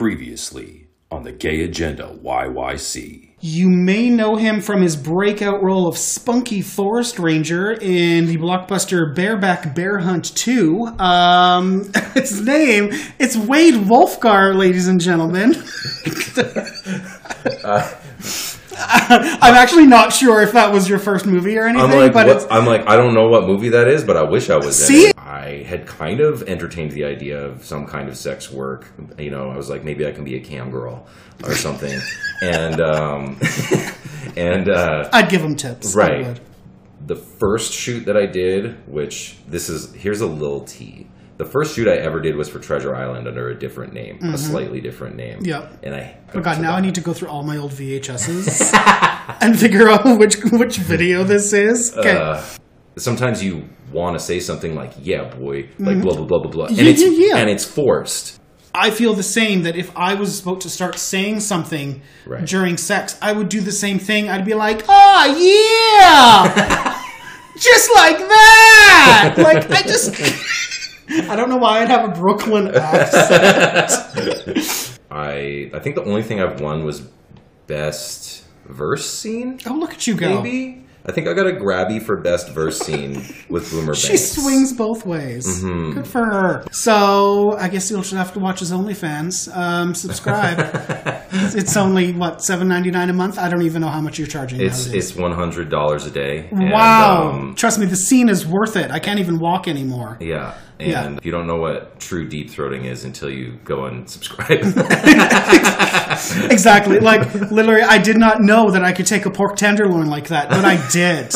Previously on the Gay Agenda YYC. You may know him from his breakout role of Spunky Forest Ranger in the blockbuster Bareback Bear Hunt 2. Um, its name, it's Wade Wolfgar, ladies and gentlemen. I'm actually not sure if that was your first movie or anything, I'm like, but what- I'm like, I don't know what movie that is, but I wish I was. See? it. I had kind of entertained the idea of some kind of sex work. You know, I was like, maybe I can be a cam girl or something, and um, and uh, I'd give them tips. Right. the first shoot that I did, which this is here's a little tea. The first shoot I ever did was for Treasure Island under a different name, a slightly different name. Yep. And I Oh god, now I need to go through all my old VHSs and figure out which which video this is. Okay. Uh, sometimes you want to say something like "Yeah, boy," like blah blah blah blah blah, and Mm-hmm. Yeah, it's yeah, yeah. and it's forced. I feel the same that if I was about to start saying something Right. during sex, I would do the same thing. I'd be like, "Oh yeah!" just like that. Like I just I don't know why I'd have a Brooklyn accent. I I think the only thing I've won was best verse scene. Oh, look at you go. Maybe I think I got a grabby for best verse scene with Boomer She swings both ways. Mm-hmm. Good for her. So I guess you'll just have to watch his OnlyFans. Um, subscribe. it's, it's only what seven ninety nine a month. I don't even know how much you're charging. It's nowadays. it's one hundred dollars a day. and, wow. um, Trust me, the scene is worth it. I can't even walk anymore. yeah. And Yeah. you don't know what true deep throating is until you go and subscribe. exactly. Like literally, I did not know that I could take a pork tenderloin like that, but I did.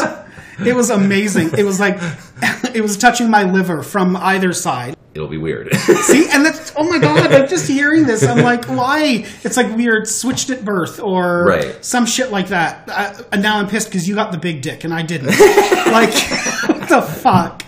It was amazing. It was like it was touching my liver from either side. It'll be weird. See, and that's oh my god! Like just hearing this, I'm like, why? It's like weird switched at birth or Right. some shit like that. I, and now I'm pissed because you got the big dick and I didn't. like, what the fuck?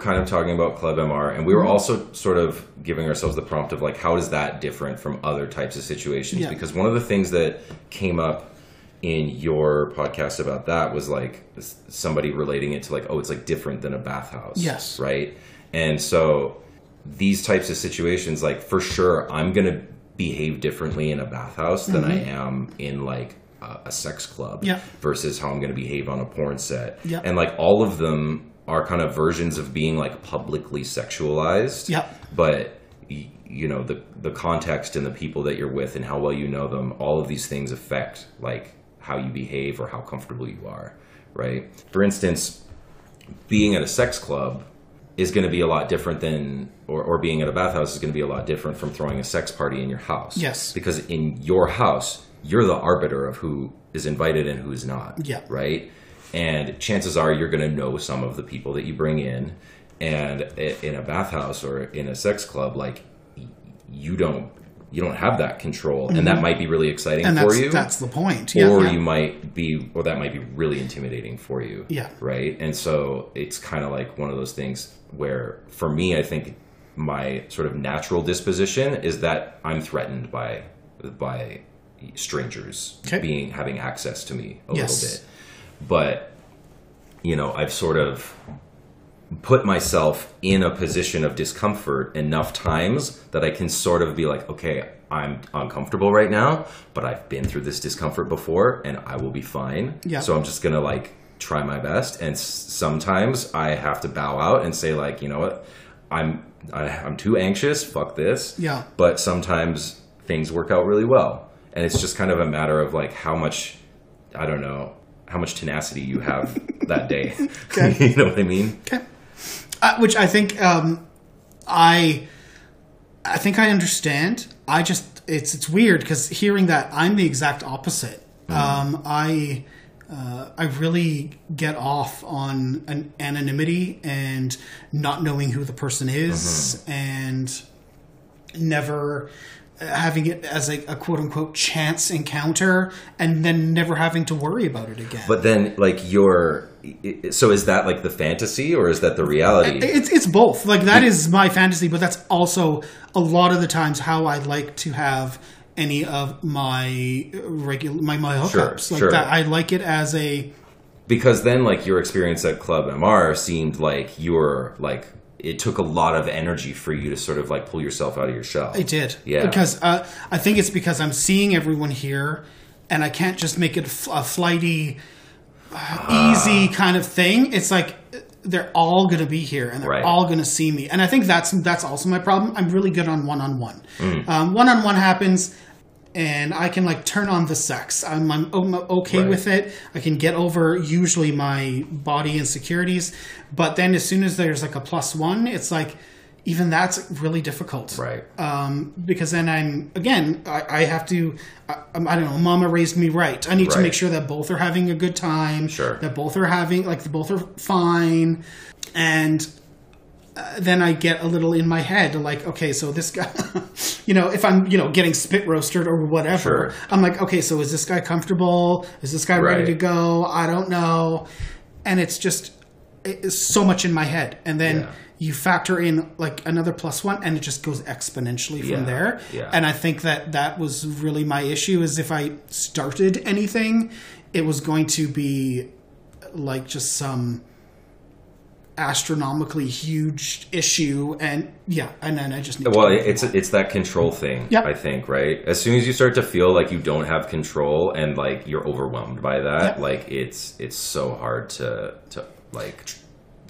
Were kind of talking about Club MR, and we Mm-hmm. were also sort of giving ourselves the prompt of like, how is that different from other types of situations? Yeah. Because one of the things that came up in your podcast about that was like somebody relating it to like, oh, it's like different than a bathhouse. Yes. Right. And so these types of situations, like for sure, I'm gonna behave differently in a bathhouse than I am in like a, a sex club Mm-hmm. Yeah. versus how I'm going to behave on a porn set. Yeah. And like all of them are kind of versions of being like publicly sexualized. Yeah. But you know the the context and the people that you're with and how well you know them, all of these things affect like how you behave or how comfortable you are, right? For instance, being at a sex club is going to be a lot different than or, or being at a bathhouse is going to be a lot different from throwing a sex party in your house Yes. because in your house you're the arbiter of who is invited and who is not Yeah. right and chances are you're going to know some of the people that you bring in and in a bathhouse or in a sex club like you don't you don't have that control and that might be really exciting Mm-hmm. And for you that's the point. Yeah, or yeah. you might be or that might be really intimidating for you Yeah. right and so it's kind of like one of those things where for me i think my sort of natural disposition is that i'm threatened by by strangers Okay. being having access to me a Yes. little bit but you know i've sort of put myself in a position of discomfort enough times that I can sort of be like, okay, I'm uncomfortable right now, but I've been through this discomfort before and I will be fine. Yeah. So I'm just going to like try my best. And s- sometimes I have to bow out and say like, you know what, I'm, I, I'm too anxious. Fuck this. Yeah. But sometimes things work out really well. And it's just kind of a matter of like how much, I don't know, how much tenacity you have that day. Okay. you know what I mean? Okay. Uh, which I think um, I I think I understand. I just it's it's weird because hearing that I'm the exact opposite. Um, I uh, I really get off on an anonymity and not knowing who the person is and never having it as a, a quote unquote chance encounter and then never having to worry about it again. But then, like, your so is that like the fantasy or is that the reality? It's it's both. Like that is my fantasy, but that's also a lot of the times how I like to have any of my regular my my hookups. Sure, like sure. that, I like it as a because then like your experience at club mr seemed like you were like it took a lot of energy for you to sort of like pull yourself out of your shell I did. Yeah. Because uh, I think it's because I'm seeing everyone here, and I can't just make it a flighty, uh, easy kind of thing. It's like they're all going to be here, and they're Right. all going to see me. And I think that's that's also my problem. I'm really good on one on one. Mm. One on one happens. And I can like turn on the sex. I'm, I'm, okay Right. with it. I can get over usually my body insecurities, but then as soon as there's like a plus one, it's like even that's really difficult right um, because then I'm again I, I have to I, I don't know mama raised me right I need to make sure that both are having a good time Sure. that both are having like both are fine and uh, then I get a little in my head like okay so this guy you know if I'm you know getting spit roasted or whatever Sure. I'm like okay so is this guy comfortable? Is this guy ready to go? I don't know. And it's just it's so much in my head. And then Yeah. you factor in like another plus one and it just goes exponentially from Yeah, there. Yeah. and i think that that was really my issue is if i started anything it was going to be like just some astronomically huge issue and yeah and then i just need well it's it's that control thing Yep. i think right as soon as you start to feel like you don't have control and like you're overwhelmed by that Yep. like it's it's so hard to to like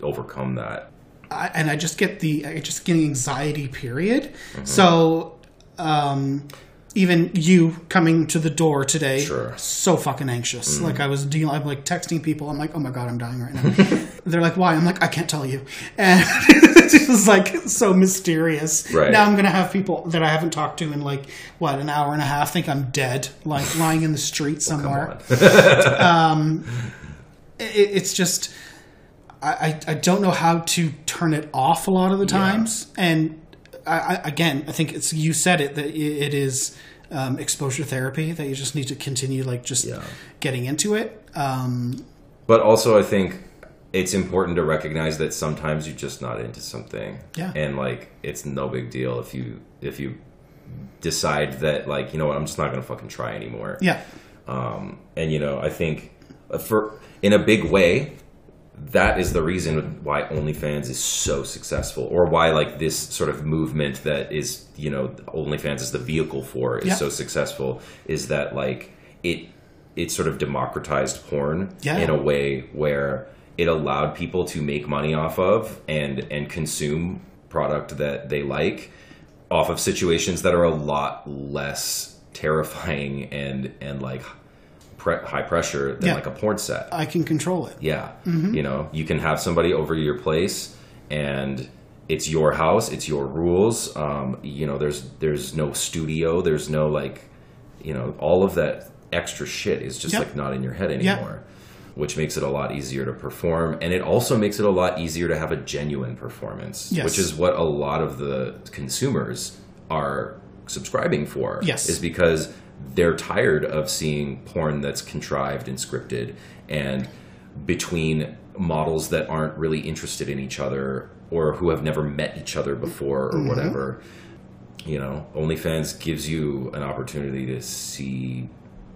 overcome that I, and I just get the I just get anxiety. Period. Mm-hmm. So, um, even you coming to the door today, Sure. So fucking anxious. Mm. Like I was dealing, I'm like texting people. I'm like, oh my god, I'm dying right now. They're like, why? I'm like, I can't tell you. And it was like so mysterious. Right. Now I'm gonna have people that I haven't talked to in like what an hour and a half think I'm dead, like lying in the street Oh, somewhere um, it, it's just I, I I don't know how to turn it off a lot of the times and I, again I think it's you said it that it is um, exposure therapy that you just need to continue like just Yeah. getting into it um, But also, I think it's important to recognize that sometimes you're just not into something. Yeah. And like, it's no big deal if you if you decide that like you know what I'm just not gonna fucking try anymore. yeah Um, and you know, I think uh, for in a big way, that is the reason why OnlyFans is so successful, or why like this sort of movement that is you know OnlyFans is the vehicle for is Yeah. so successful. Is that like it it sort of democratized porn Yeah. in a way where it allowed people to make money off of and and consume product that they like off of situations that are a lot less terrifying and and like pre- high pressure than Yeah. like a porn set. I can control it Yeah. You know, you can have somebody over your place and it's your house, it's your rules. Um, you know, there's there's no studio, there's no like, you know, all of that extra shit is just Yep. like not in your head anymore. Which makes it a lot easier to perform, and it also makes it a lot easier to have a genuine performance, Yes. which is what a lot of the consumers are subscribing for. Yes. is because they're tired of seeing porn that's contrived and scripted and between models that aren't really interested in each other or who have never met each other before or Mm-hmm. whatever. You know, OnlyFans gives you an opportunity to see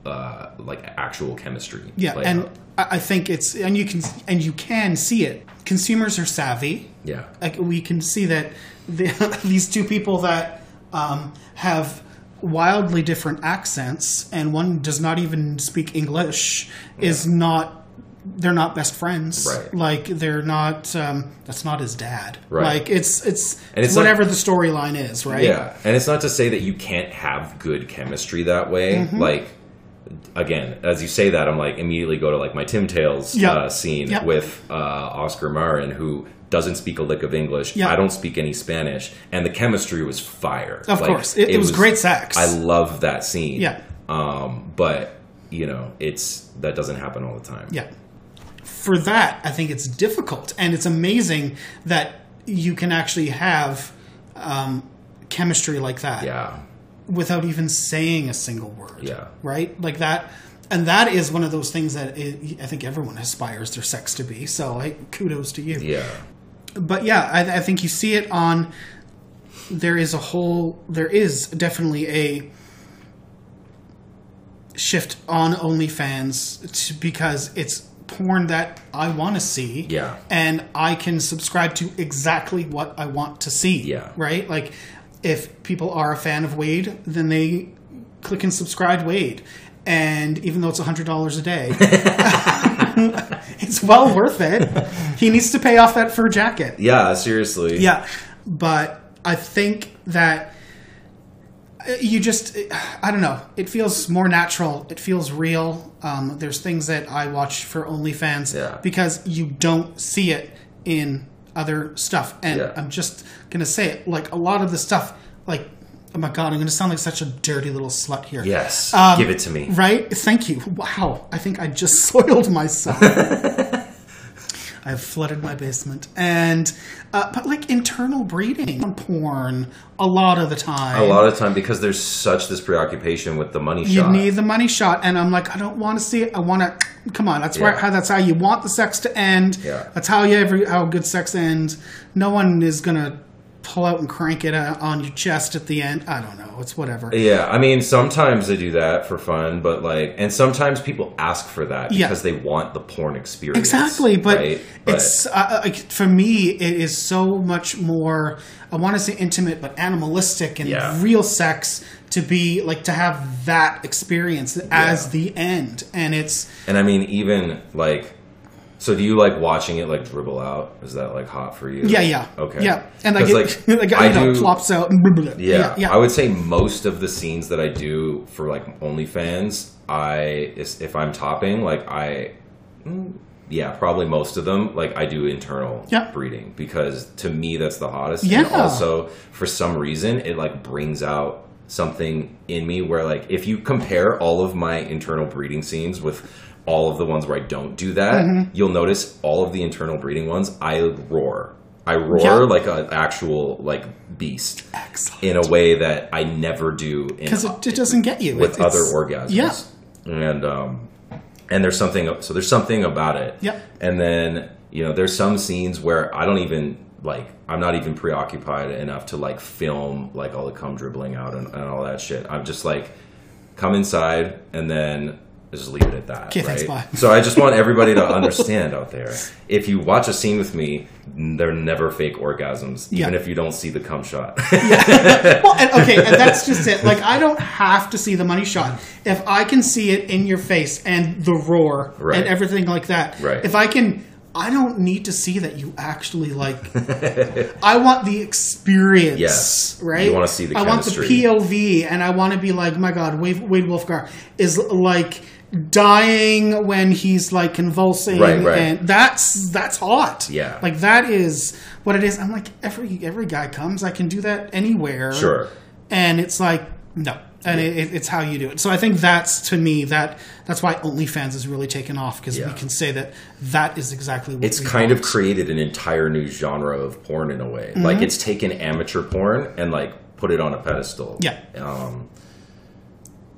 uh, like actual chemistry. yeah and out. I I think it's and you can and you can see it consumers are savvy yeah, like we can see that the, these two people that um, have wildly different accents and one does not even speak english is not they're not best friends Right. like they're not um, that's not his dad Right. like it's it's, And it's whatever the storyline is right Yeah, and it's not to say that you can't have good chemistry that way. Mm-hmm. Like, again, as you say that, I'm like immediately go to like my Tim Tales Yep. uh, scene Yep. with uh, Oscar Marin, who doesn't speak a lick of English. I don't speak any Spanish, and the chemistry was fire. Of Like, course. It- it was great sex. I love that scene. Yeah. Um, but you know, it's that doesn't happen all the time. Yeah. For that, I think it's difficult, and it's amazing that you can actually have um, chemistry like that. Yeah. without even saying a single word. Yeah. Right? Like that. And that is one of those things that it, I think everyone aspires their sex to be. So, like, kudos to you. Yeah. But yeah, I, I think you see it on. There is a whole. There is definitely a shift on OnlyFans to, because it's porn that I want to see. Yeah. And I can subscribe to exactly what I want to see. Yeah. Right? Like, if people are a fan of Wade, then they click and subscribe Wade. And even though it's $100 a day, it's well worth it. He needs to pay off that fur jacket. Yeah, seriously. Yeah, but I think that uh, you just I don't know. It feels more natural. It feels real. Um, there's things that I watch for OnlyFans Yeah. because you don't see it in other stuff. And Yeah. I'm just gonna say it. Like a lot of the stuff, like oh my god, I'm gonna sound like such a dirty little slut here. Yes. Um, Give it to me. Right? Thank you. Wow. I think I just soiled myself. I've flooded my basement. And, uh, but like internal breeding on porn a lot of the time. A lot of time because there's such this preoccupation with the money shot. You shot. need the money shot, and I'm like, I don't want to see it. I want to. Come on, that's where how that's how you want the sex to end. Yeah. That's how you every how good sex ends. No one is gonna pull out and crank it uh, on your chest at the end. I don't know. It's whatever. Yeah, I mean, sometimes they do that for fun, but like, and sometimes people ask for that Yeah. because they want the porn experience. Exactly, but right? But- it's uh, for me, it is so much more. I want to say intimate, but animalistic and Yeah. real sex to be like to have that experience as Yeah. the end, and it's and I mean, even like, so do you like watching it like dribble out? Is that like hot for you? yeah, yeah, Okay. yeah, and like it, like, I you know, do- plops out. and blah, blah, blah. Yeah, yeah, I would say most of the scenes that I do for like OnlyFans, I if I'm topping, like I, mm, yeah, probably most of them, like I do internal Yeah. breeding because to me that's the hottest. Yeah. And also, for some reason, it like brings out something in me where like if you compare all of my internal breeding scenes with all of the ones where I don't do that, Mm-hmm. you'll notice all of the internal breeding ones, I roar. I roar Yeah. like an actual like beast Excellent. in a way that I never do because it, it doesn't get you with It- other orgasms. Yeah, and um, and there's something so there's something about it. Yep. And then you know there's some scenes where I don't even like I'm not even preoccupied enough to like film like all the cum dribbling out and, and all that shit. I'm just like come inside and then just leave it at that. Okay, thanks, right? bye. So I just want everybody to understand out there. If you watch a scene with me, they're never fake orgasms, even Yeah. if you don't see the cum shot. well, and, okay, and that's just it. Like, I don't have to see the money shot. If I can see it in your face and the roar Right. and everything like that, Right. if I can, I don't need to see that you actually like. I want the experience, Yes. right? You wanna see the I want the. POV, and I want to be like, my God, Wade, Wade Wolfgar is like dying when he's like convulsing, Right, right. and that's that's hot. Yeah. like that is what it is. I'm like every every guy comes, I can do that anywhere Sure. and it's like no and it, it, it's how you do it so i think that's to me that that's why onlyfans is really taken off because we can say that that is exactly what it's kind of created an entire new genre of porn in a way. Mm-hmm. Like it's taken amateur porn and like put it on a pedestal. Yeah. Um,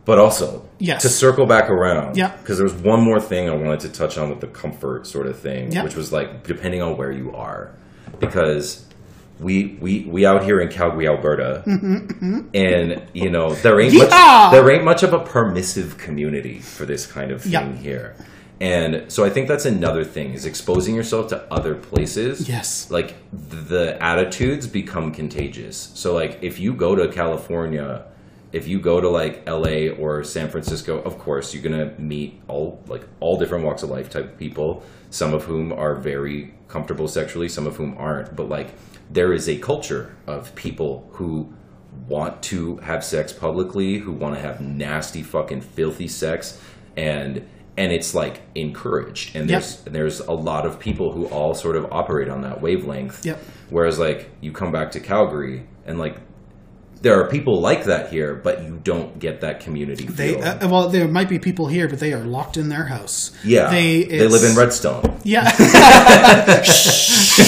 but also, Yes. to circle back around, Yeah. because was one more thing I wanted to touch on with the comfort sort of thing, Yeah. which was like depending on where you are, because we we we out here in Calgary, Alberta, mm-hmm, mm-hmm. and you know there ain't much Yeah. there ain't much of a permissive community for this kind of thing Yeah. here. And so I think that's another thing is exposing yourself to other places. Yes. Like the attitudes become contagious. So like if you go to California, if you go to like LA or San Francisco, of course you're going to meet all like all different walks of life type of people, some of whom are very comfortable sexually, some of whom aren't. But like there is a culture of people who want to have sex publicly, who want to have nasty fucking filthy sex and and it's like encouraged and Yep. there's there's a lot of people who all sort of operate on that wavelength. Yep. Whereas like you come back to Calgary and like there are people like that here, but you don't get that community they feel. uh, well there might be people here but they are locked in their house yeah, they they live in Redstone. yeah Shh.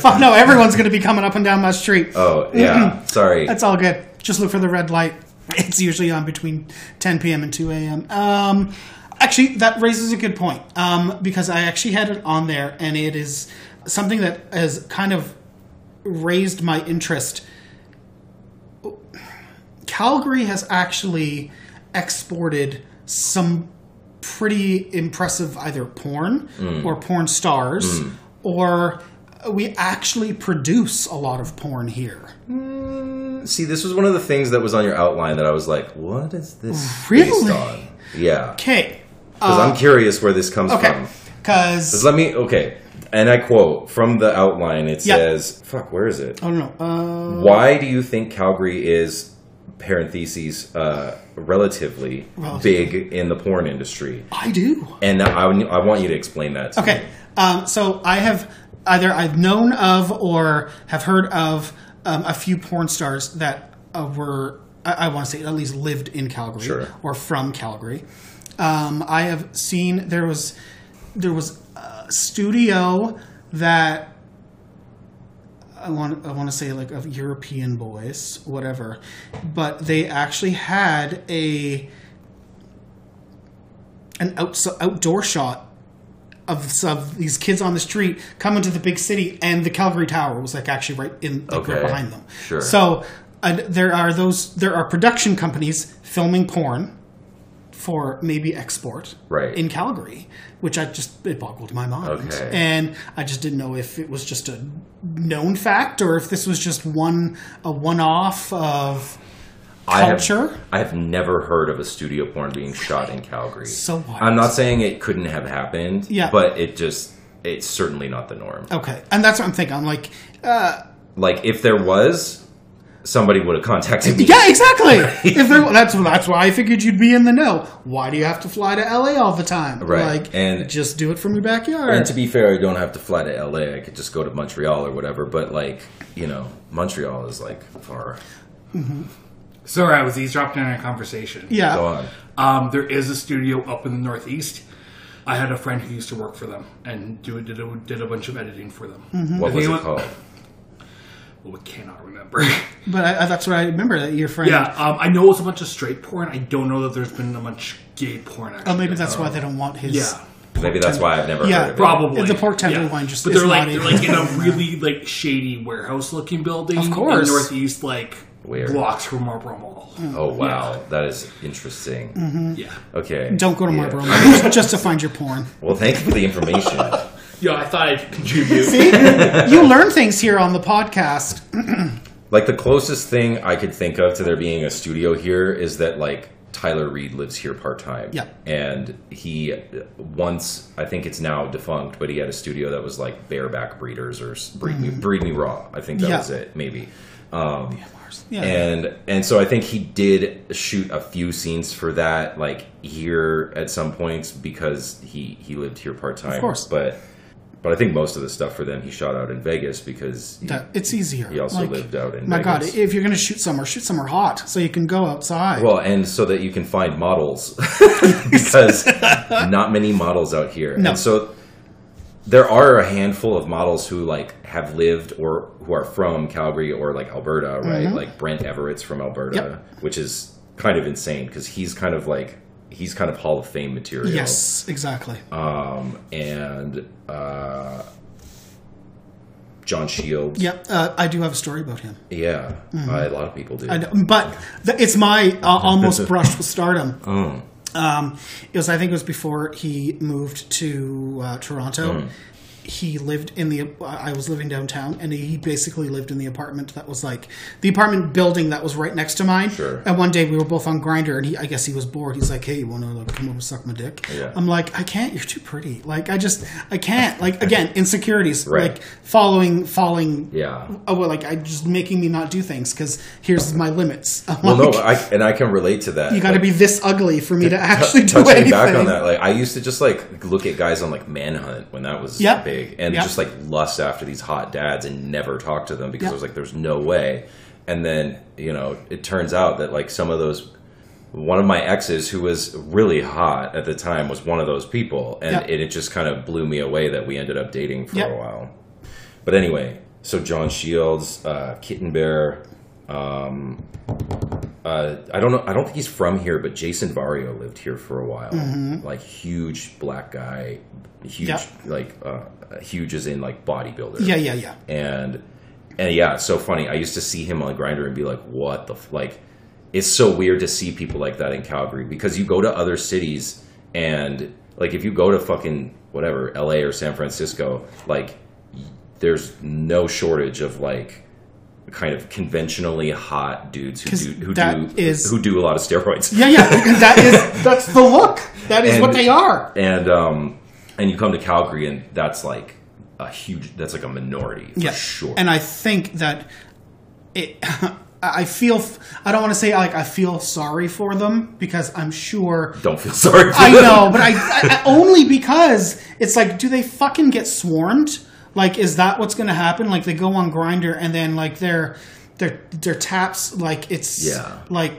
Fuck no everyone's gonna be coming up and down my street Oh yeah, sorry. that's all good just look for the red light. It's usually on between 10 p.m. and 2 a.m. Um, actually, that raises a good point um, because I actually had it on there, and it is something that has kind of raised my interest. Calgary has actually exported some pretty impressive either porn hmm. or porn stars, hmm. or we actually produce a lot of porn here. Hmm. See, this was one of the things that was on your outline that I was like, what is this Really? based on? Yeah. Okay, Because I'm uh, curious where this comes okay, from. because Let me, okay. And I quote from the outline it Yeah. says, fuck, where is it? I don't know. Uh, Why do you think Calgary is, parentheses, uh, relatively Relatively. big in the porn industry? I do. And I, I want you to explain that to Okay, um, so I have either I've known of or have heard of um, a few porn stars that uh, were I, I want to say at least lived in Calgary Sure. or from Calgary. Um, I have seen there was there was a studio that I want I want to say like of European boys, whatever, but they actually had a an outs- outdoor shot of, of these kids on the street coming to the big city, and the Calgary Tower was like actually right in like right behind them. Sure. So uh, there are those there are production companies filming porn for maybe export Right. in Calgary, which I just it boggled my mind, Okay. and I just didn't know if it was just a known fact or if this was just one a one off of I have- culture. I have never heard of a studio porn being shot in Calgary. So wild. I'm not saying it couldn't have happened. Yeah. But it just it's certainly not the norm. Okay, and that's what I'm thinking. I'm like, uh, Like if there was, somebody would have contacted me. Yeah, exactly. if there, that's that's why I figured you'd be in the know. Why do you have to fly to LA all the time? Right, Like, and- just do it from your backyard. And to be fair, I don't have to fly to LA. I could just go to Montreal or whatever. But like, you know, Montreal is like far. Sorry, I was eavesdropping on a conversation. yeah. Go on. Um, there is a studio up in the Northeast. I had a friend who used to work for them and do did a, did a bunch of editing for them. What was it anyone- called? Well, we cannot remember. But I, I, that's what I remember that your friend. yeah, um, I know it's a bunch of straight porn. I don't know that there's been a much gay porn. Actually, Oh, maybe that's why they don't want his. Yeah. Maybe that's why I've never Yeah, heard of it. Probably The pork tenderloin just But they're like they're like in a really like shady warehouse looking building. Of course. in Northeast, like Weird. blocks from Marlborough Mall. Oh wow, that is interesting. Mm-hmm. Yeah, Okay. Don't go to Yeah. Marlborough Mall just to find your porn. Well, thank you for the information. yeah. I thought I'd contribute. you learn things here on the podcast. like the closest thing I could think of to there being a studio here is that like Tyler Reed lives here part time. Yeah. And he once I think it's now defunct, but he had a studio that was like bareback breeders or s- breed me breed me raw. I think that Mm-hmm. Yeah. was it, maybe. Um, Yeah. and and so I think he did shoot a few scenes for that like here at some points because he he lived here part time. Of course. But but I think most of the stuff for them he shot out in Vegas because he, That- it's easier. he also Like, lived out in My God, if you're going to shoot somewhere, shoot somewhere hot so you can go outside. Well, and so that you can find models because not many models out here. No. And so there are a handful of models who like have lived or who are from Calgary or like Alberta, right? Like Brent Everett's from Alberta, Mm-hmm. Yep. which is kind of insane because he's kind of like he's kind of Hall of Fame material. yes, exactly. Um, and uh, John Shields. Yep, uh, I do have a story about him. Yeah. Uh, a lot of people do. Mm-hmm. I know, but th- it's my uh, almost brushed with stardom. Oh. Um, it was, I think, it was before he moved to uh, Toronto. Mm. He lived in the. I was living downtown, and he basically lived in the apartment that was like the apartment building that was right next to mine. Sure. And one day we were both on Grindr, and he, I guess he was bored. He's like, "Hey, you want to like, come over suck my dick?" Yeah. I'm like, "I can't. You're too pretty. Like, I just, I can't. Like, again, insecurities. Right. Like following, falling. Yeah. Oh, well, like I just making me not do things because here's my limits. I'm Well, no, I, and I can relate to that. you got to Like, be this ugly for me to actually do touching anything. back on that, like I used to just like look at guys on like Manhunt when that was big, and Yep. just like lust after these hot dads and never talk to them because Yep. I was like, "There's no way." And then you know, it turns out that like some of those, one of my exes who was really hot at the time was one of those people, and Yep. it, it just kind of blew me away that we ended up dating for a while. But anyway, so John Shields, uh, Kitten Bear. Um, uh, I don't know. I don't think he's from here, but Jason Vario lived here for a while. Like huge black guy, huge Mm-hmm. Yeah. like uh, huge as in like bodybuilder. Yeah, yeah, yeah. and and yeah, it's so funny. I used to see him on Grindr and be like, "What the f-? like?" It's so weird to see people like that in Calgary because you go to other cities and like if you go to fucking whatever L.A. or San Francisco, like there's no shortage of like kind of conventionally hot dudes who do who do is- who do a lot of steroids. Yeah, yeah. that is that's the look. That is And- what they are. And um and you come to Calgary and that's like a huge that's like a minority for Yeah, sure. And I think that it. I feel. I don't want to say like I feel sorry for them because I'm sure. don't feel sorry for I them. know, but I I- only because it's like, do they fucking get swarmed? Like, is that what's going to happen? Like, they go on Grindr and then like their their their taps like it's Yeah. like,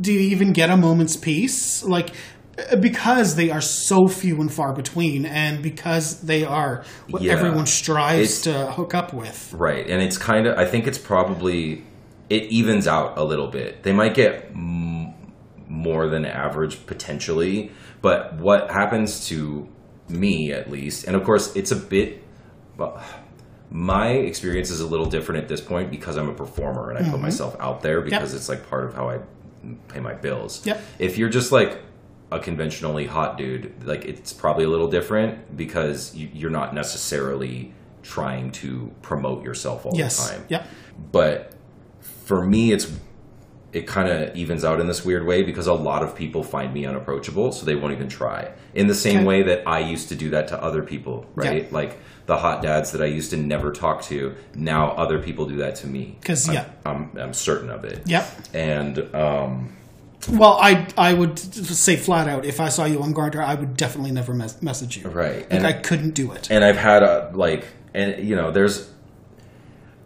do you even get a moment's peace? Like. uh, Because they are so few and far between, and because they are what Yeah. everyone strives It's- to hook up with. Right, and it's kind of. I think it's probably it evens out a little bit. They might get m- more than average potentially, but what happens to me at least, and of course it's a bit. Well, my experience is a little different at this point because I'm a performer and I put mm-hmm. myself out there because it's like part of how I pay my bills. Yep. If you're just like a conventionally hot dude, like it's probably a little different because you, you're not necessarily trying to promote yourself all Yes. the time. Yep. But for me, it's it kind of evens out in this weird way because a lot of people find me unapproachable, so they won't even try. In the same Okay. way that I used to do that to other people, right? Like the hot dads that I used to never talk to, now other people do that to me. 'Cause, I'm- yeah. I'm, I'm certain of it. Yep. And um, Well, I I would say flat out if I saw you on Grindr, I would definitely never mes- message you. Right. Like And- I couldn't do it. and I've had a like, and you know, there's.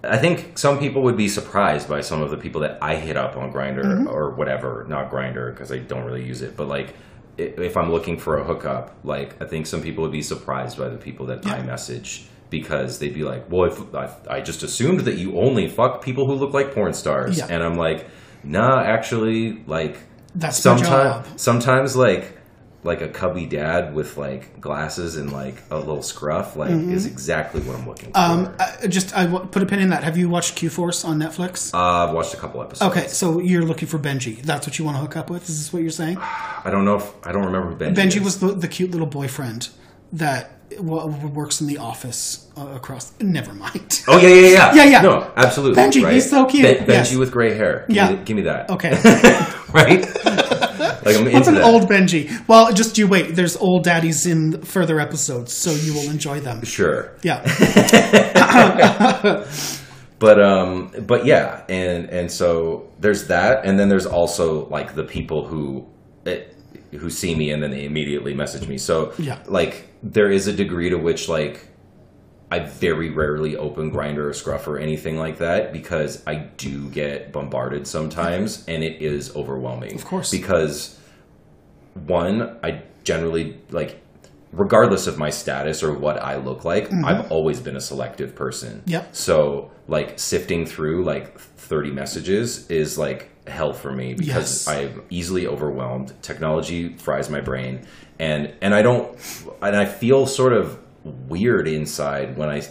I think some people would be surprised by some of the people that I hit up on Grindr Mm-hmm. or whatever, not Grindr because I don't really use it, but like if I'm looking for a hookup, like I think some people would be surprised by the people that I message because they'd be like, "Well, if, I, I just assumed that you only fuck people who look like porn stars," Yeah. and I'm like, "Nah, actually, like That's sometimes sometimes like like a cubby dad with like glasses and like a little scruff like is exactly what I'm looking for. Mm-hmm. Um, I, just I w- put a pin in that. Have you watched Q-Force on Netflix? uh, I've watched a couple episodes. okay, so you're looking for Benji. That's what you want to hook up with. Is this what you're saying? I don't know if I don't remember Benji. Benji is. was the, the cute little boyfriend that works in the office uh, across. Never mind. Oh yeah, yeah, yeah, Yeah, yeah. No, absolutely. Benji, right? he's so cute. Ben- Benji Yes. with gray hair. Give Yeah. me, give me that. Okay, right. like I'm what's into an that. old Benji? Well, just you wait. There's old daddies in further episodes, so you will enjoy them. Sure. Yeah, but um but yeah and and so there's that and then there's also like the people who eh, who see me and then they immediately message me so Yeah. like there is a degree to which like I very rarely open Grindr or Scruff or anything like that because I do get bombarded sometimes and it is overwhelming. Of course. Because one, I generally like regardless of my status or what I look like, I've always been a selective person. Mm-hmm. Yep. So like sifting through like 30 messages is like hell for me because Yes. I'm easily overwhelmed. Technology fries my brain and and I don't and I feel sort of weird inside when I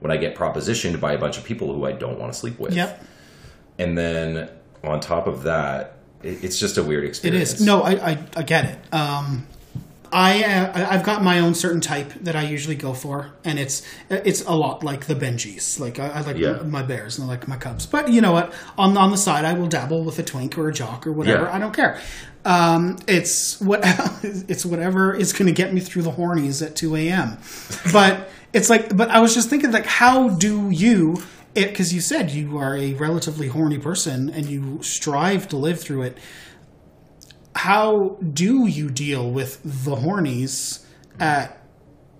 when I get propositioned by a bunch of people who I don't want to sleep with. yep. And then on top of that, it, it's just a weird experience. It is. No, I, I, I get it. Um, I, uh, I- I've got my own certain type that I usually go for, and it's it's a lot like the Benjis. Like I, I like Yeah. my bears and I like my cubs. But you know what? On on the side, I will dabble with a twink or a jock or whatever. Yeah. I don't care. Um, it's what it's whatever is going to get me through the hornies at two a.m. But it's like, but I was just thinking, like, how do you? Because you said you are a relatively horny person and you strive to live through it how do you deal with the hornies at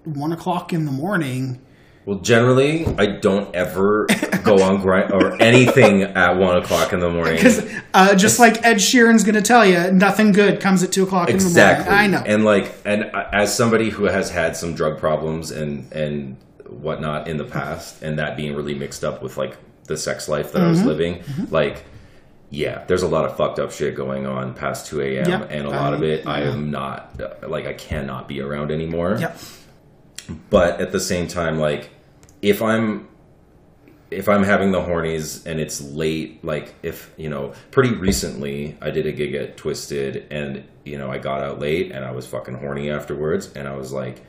one o'clock in the morning? Well, generally, I don't ever go on grind or anything at one o'clock in the morning. Because uh, just like Ed Sheeran's going to tell you, nothing good comes at two o'clock exactly. in the morning. I know. And like, and uh, as somebody who has had some drug problems and and whatnot in the past, and that being really mixed up with like the sex life that I was mm-hmm. living, mm-hmm. like. Yeah, there's a lot of fucked up shit going on past 2 a.m. And a lot of I- it I am not like I cannot be around anymore Yep. but at the same time like if i'm if i'm having the hornies and it's late like if you know pretty recently i did a gig at twisted and you know i got out late and i was fucking horny afterwards and i was like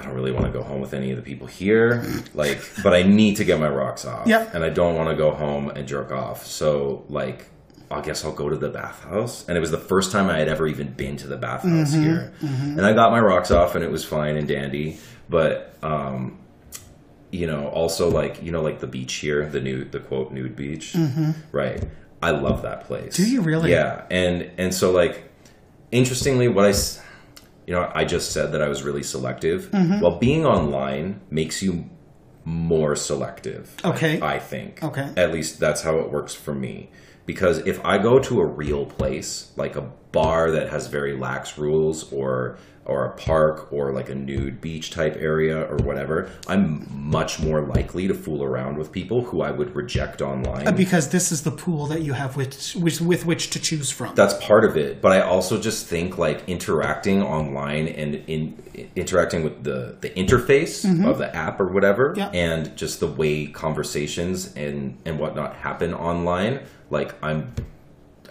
i don't really want to go home with any of the people here like but i need to get my rocks off Yep. and i don't want to go home and jerk off so like I guess I'll go to the bathhouse. And it was the first time I had ever even been to the bathhouse mm-hmm, here. Mm-hmm. And I got my rocks off and it was fine and dandy. But um, you know, also like you know, like the beach here, the new the quote nude beach, mm-hmm. right? I love that place. Do you really? Yeah, and and so like, interestingly, what I, you know, I just said that I was really selective. Mm-hmm. Well, being online makes you more selective. I- Okay. I, think. Okay. At least that's how it works for me. Because if I go to a real place, like a bar that has very lax rules or or a park or like a nude beach type area or whatever, I'm much more likely to fool around with people who I would reject online. Uh, because this is the pool that you have with with, with which to choose from. that's part of it but i also just think like interacting online and in interacting with the the interface mm-hmm. of the app or whatever Yeah. and just the way conversations and and whatnot happen online like i'm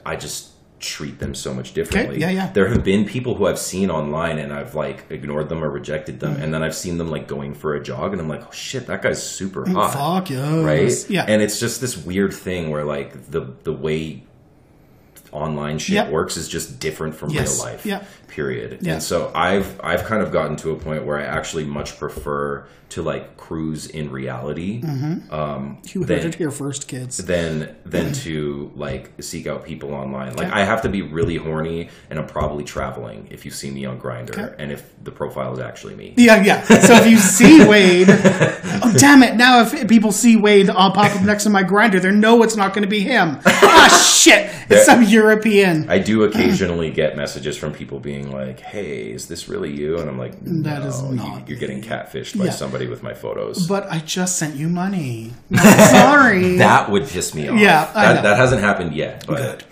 i just treat them so much differently yeah, yeah. there have been people who i've seen online and i've like ignored them or rejected them mm. and then i've seen them like going for a jog and i'm like oh shit that guy's super mm, hot Fuck yes. right? Yeah. And it's just this weird thing where like the the way online shit Yep. works is just different from Yes. real life. Yep. Period. Yeah. And so I've I've kind of gotten to a point where I actually much prefer to like cruise in reality you heard then- it here first, kids. than than to like seek out people online. Like I have to be really horny and I'm probably traveling if you see me on Grindr Okay. and if the profile is actually me. Yeah, yeah. So if you see Wade, oh damn it! Now if people see Wade, I'll pop up next to my Grindr. They know it's not going to be him. Ah, shit! It's some European. I do occasionally get messages from people being like, "Hey, is this really you?" And I'm like, That "No, is you- not you're getting catfished by Yeah. somebody with my photos." But I just sent you money. Sorry. that would piss me off. Yeah, that, that hasn't happened yet. But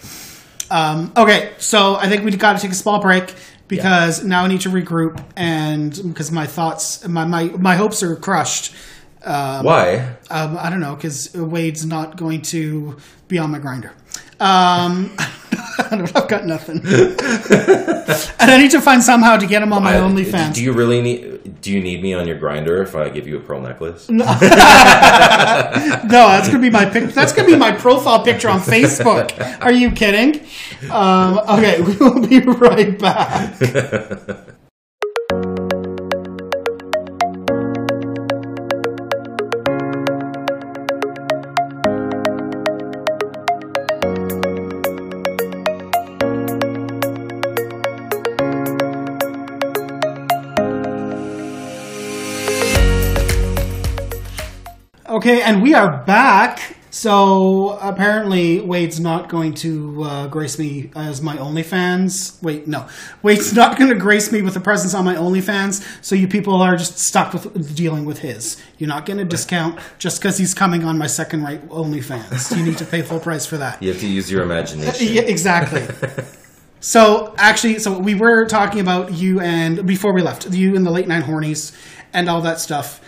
um, Okay, so I think we got to take a small break because now I need to regroup and because my thoughts, my my, my hopes are crushed. Um, why? Um, I don't know because Wade's not going to be on my Grindr. Um, I don't know, I've got nothing, and I need to find somehow to get him on my I- OnlyFans. Do you really need? Do you need me on your Grindr if I give you a pearl necklace? No, that's gonna be my pic- that's gonna be my profile picture on Facebook. Are you kidding? Um, okay, we will be right back. Okay, and we are back. So apparently, Wade's not going to uh, grace me as my OnlyFans. Wait, no, Wade's not going to grace me with a presence on my OnlyFans. So you people are just stuck with dealing with his. You're not getting a discount just because he's coming on my second-rate OnlyFans. You need to pay full price for that. You have to use your imagination. Yeah, exactly. so actually, so we were talking about you and before we left, you and the late night hornies and all that stuff.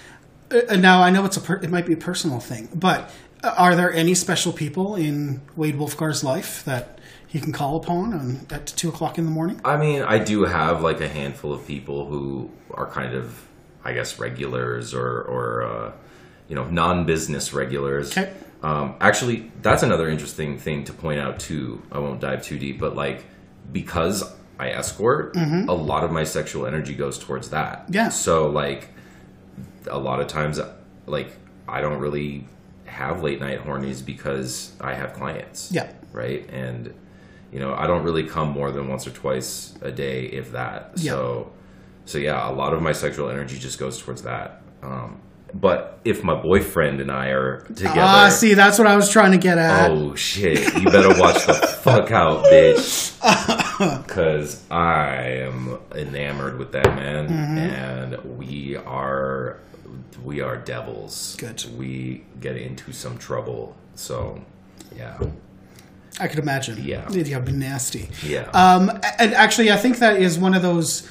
Uh, now I know it's a per- it might be a personal thing, but uh, are there any special people in Wade Wolfgar's life that he can call upon on, at two o'clock in the morning? I mean, I do have like a handful of people who are kind of, I guess, regulars or, or uh, you know, non-business regulars. Okay. Um, actually, that's another interesting thing to point out too. I won't dive too deep, but like because I escort, a lot of my sexual energy goes towards that. Mm-hmm. Yeah. So like, a lot of times, like I don't really have late night hornies because I have clients. Yeah. Right. And you know, I don't really come more than once or twice a day, if that. Yeah. So, so yeah, a lot of my sexual energy just goes towards that. Um, but if my boyfriend and I are together, Ah, see, that's what I was trying to get at. oh shit, you better watch the fuck out, bitch. because I am enamored with that man, Mm-hmm. and we are we are devils. Good. We get into some trouble. So, yeah, I could imagine. Yeah. It'd have been nasty. yeah, Um, and actually, I think that is one of those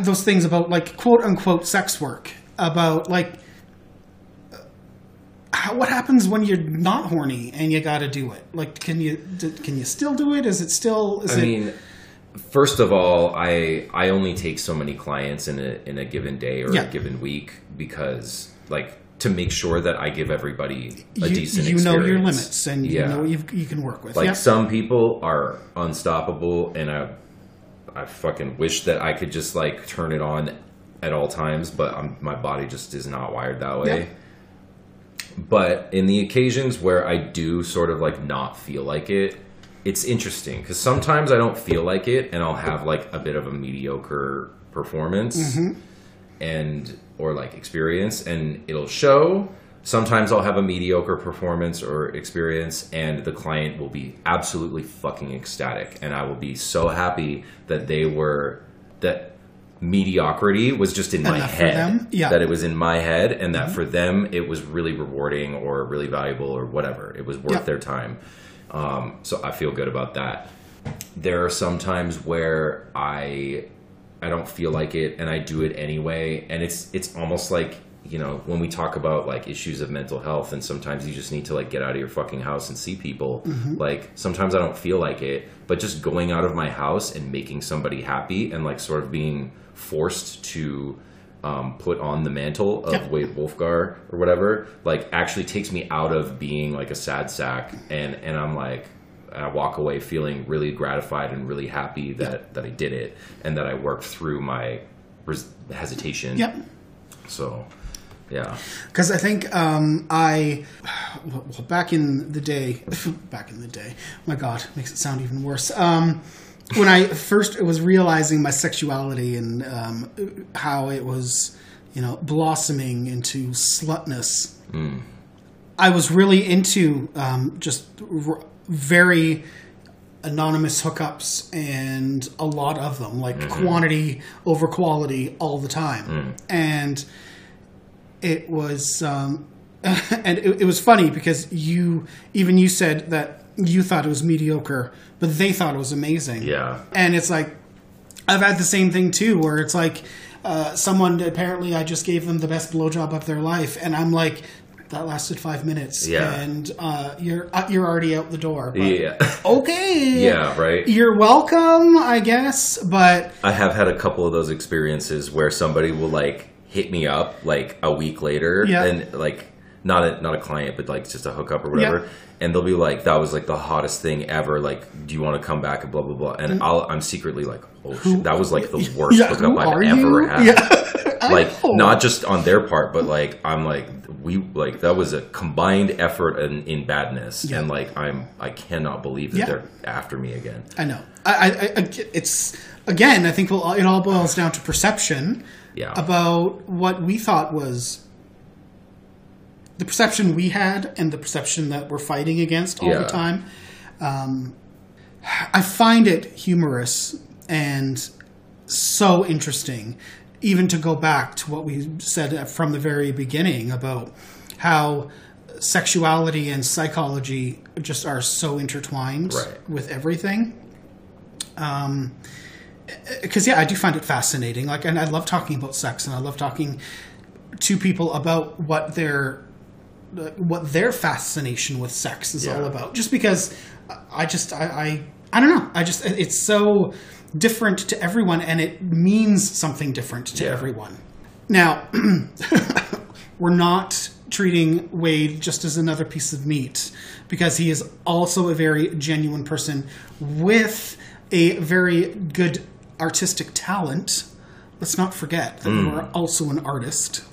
those things about like quote unquote sex work about like uh, how, what happens when you're not horny and you got to do it. Like, can you can you still do it? Is it still? Is I it? mean, first of all, I I only take so many clients in a in a given day or Yeah. a given week because like to make sure that I give everybody a you, decent you know your limits and you Yeah. know you you can work with. Like yeah. some people are unstoppable, and I, I fucking wish that I could just like turn it on at all times, but i my body just is not wired that way. But in the occasions where I do sort of like not feel like it, it's interesting because sometimes I don't feel like it, and I'll have like a bit of a mediocre performance and or like experience and it'll show sometimes i'll have a mediocre performance or experience and the client will be absolutely fucking ecstatic and i will be so happy that they were that mediocrity was just in my head? Yeah. Mm-hmm. that it was in my head and that for them it was really rewarding or really valuable or whatever it was worth Yep. their time um, so i feel good about that. There are some times where I I don't feel like it and I do it anyway. And it's it's almost like you know when we talk about like issues of mental health and sometimes you just need to like get out of your fucking house and see people like sometimes I don't feel like it but just going out of my house and making somebody happy and like sort of being forced to um, put on the mantle of Yep. Wade Wolfgar or whatever, like actually takes me out of being like a sad sack, and and I'm like, I walk away feeling really gratified and really happy that that I did it and that I worked through my res- hesitation. Yep. So, yeah, Because I think um, I, well, back in the day, back in the day, my God, makes it sound even worse. Um, when I first was realizing my sexuality and um, how it was, you know, blossoming into slutness, I was really into um, just r- very anonymous hookups and a lot of them, like quantity over quality all the time. And it was um, and it, it was funny because you even you said that you thought it was mediocre but they thought it was amazing Yeah. and it's like i've had the same thing too where it's like uh, someone apparently i just gave them the best blowjob of their life and i'm like that lasted five minutes Yeah. and uh, you're uh, you're already out the door but, yeah, okay yeah, right. you're welcome i guess but I have had a couple of those experiences where somebody will like hit me up like a week later Yeah. and like not a not a client but like just a hookup or whatever. Yeah. and they'll be like that was like the hottest thing ever. Like do you want to come back? and blah blah blah. And mm-hmm. I'll I'm secretly like oh shit. That was like the worst yeah, hookup I've ever you? had. Yeah. Like know. not just on their part but like I'm like we like that was a combined effort in, in badness. And like I'm I cannot believe that they're after me again. I know. I, I, I it's again. I think we'll, it all boils down to perception yeah. about what we thought was the perception we had and the perception that we're fighting against all Yeah. the time. Um, I find it humorous and so interesting, even to go back to what we said from the very beginning about how sexuality and psychology just are so intertwined Right. with everything. Because yeah, I do find it fascinating. Like, and I love talking about sex, and I love talking to people about what their what their fascination with sex is all about. Just because I just I, I I don't know. I just it's so different to everyone, and it means something different to Yeah. everyone. Now, we're not treating Wade just as another piece of meat because he is also a very genuine person with a very good artistic talent. Let's not forget that hmm. you are also an artist.